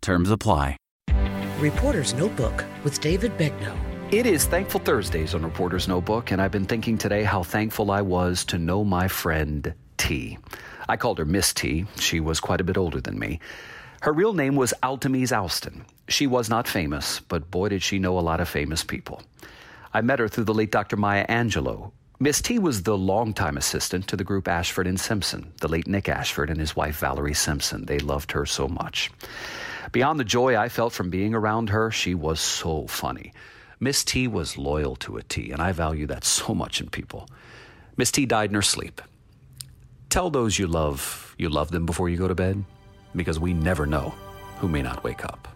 Terms apply. Reporter's Notebook with David Begnaud. It is Thankful Thursdays on Reporter's Notebook, and I've been thinking today how thankful I was to know my friend T. I called her Miss T. She was quite a bit older than me. Her real name was Altamise Alston. She was not famous, but boy, did she know a lot of famous people. I met her through the late Dr. Maya Angelou. Miss T was the longtime assistant to the group Ashford and Simpson, the late Nick Ashford and his wife Valerie Simpson. They loved her so much. Beyond the joy I felt from being around her, she was so funny. Miss T was loyal to a T, and I value that so much in people. Miss T died in her sleep. Tell those you love you love them before you go to bed, because we never know who may not wake up.